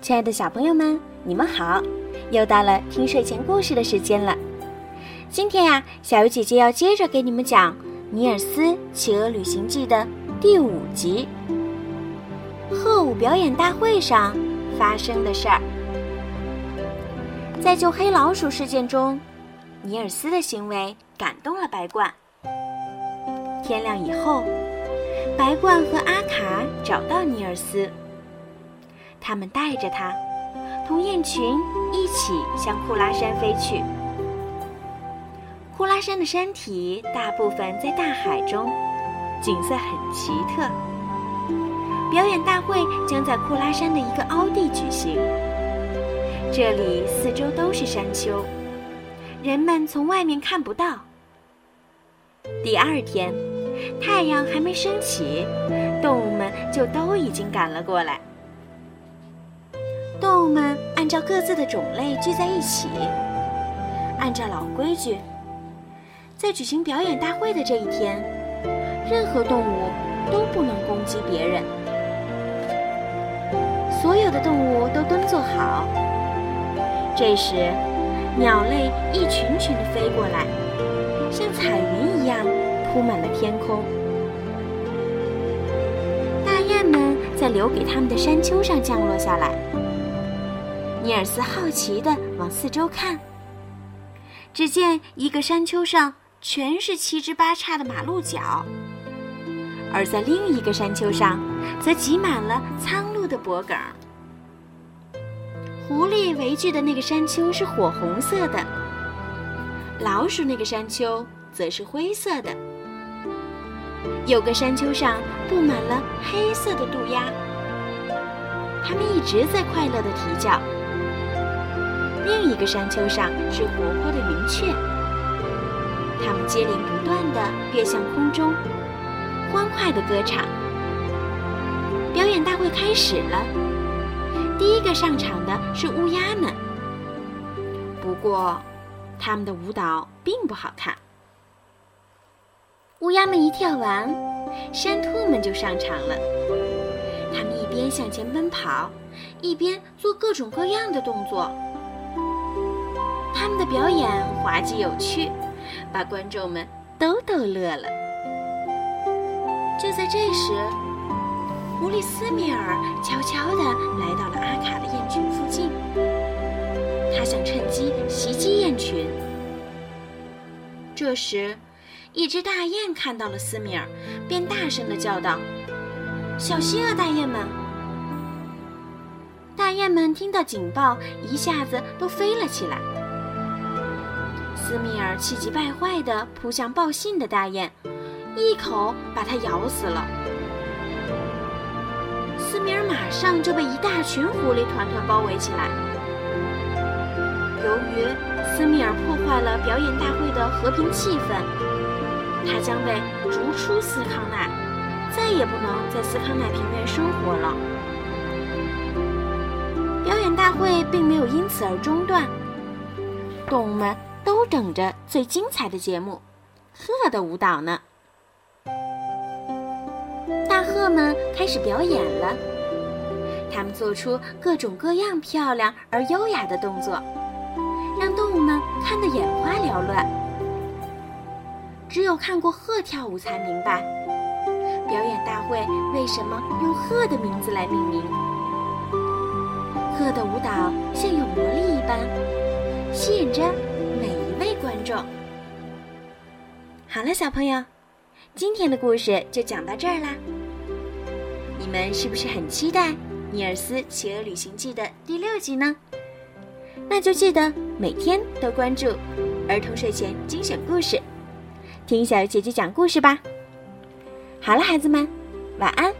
亲爱的小朋友们，你们好！又到了听睡前故事的时间了。今天呀，小鱼姐姐要接着给你们讲《尼尔斯企鹅旅行记》的第五集——鹤舞表演大会上发生的事儿。在救黑老鼠事件中，尼尔斯的行为感动了白鹳。天亮以后，白鹳和阿卡找到尼尔斯。他们带着它，同雁群一起向库拉山飞去。库拉山的山体大部分在大海中，景色很奇特。表演大会将在库拉山的一个凹地举行，这里四周都是山丘，人们从外面看不到。第二天，太阳还没升起，动物们就都已经赶了过来。动物们按照各自的种类聚在一起。按照老规矩，在举行表演大会的这一天，任何动物都不能攻击别人。所有的动物都蹲坐好。这时，鸟类一群群的飞过来，像彩云一样铺满了天空。大雁们在留给它们的山丘上降落下来。尼尔斯好奇地往四周看，只见一个山丘上全是七枝八叉的马鹿角，而在另一个山丘上，则挤满了苍鹭的脖梗。狐狸围聚的那个山丘是火红色的，老鼠那个山丘则是灰色的。有个山丘上布满了黑色的渡鸦，它们一直在快乐地啼叫。另一个山丘上是活泼的云雀，它们接连不断地跃向空中，欢快地歌唱。表演大会开始了，第一个上场的是乌鸦们。不过，他们的舞蹈并不好看。乌鸦们一跳完，山兔们就上场了。它们一边向前奔跑，一边做各种各样的动作。他们的表演滑稽有趣，把观众们都逗乐了。就在这时，狐狸斯米尔悄悄地来到了阿卡的雁群附近，他想趁机袭击雁群。这时，一只大雁看到了斯米尔，便大声地叫道：“小心啊，大雁们！”大雁们听到警报，一下子都飞了起来。斯米尔气急败坏地扑向报信的大雁，一口把它咬死了。斯米尔马上就被一大群狐狸团团包围起来。由于斯米尔破坏了表演大会的和平气氛，他将被逐出斯康奈，再也不能在斯康奈平原生活了。表演大会并没有因此而中断，动物们。都等着最精彩的节目——鹤的舞蹈呢。大鹤们开始表演了，它们做出各种各样漂亮而优雅的动作，让动物们看得眼花缭乱。只有看过鹤跳舞才明白，表演大会为什么用鹤的名字来命名。鹤的舞蹈像有魔力一般，吸引着。观众，好了，小朋友，今天的故事就讲到这儿啦。你们是不是很期待《尼尔斯企鹅旅行记》的第六集呢？那就记得每天都关注儿童睡前精选故事，听小鱼姐姐讲故事吧。好了，孩子们，晚安。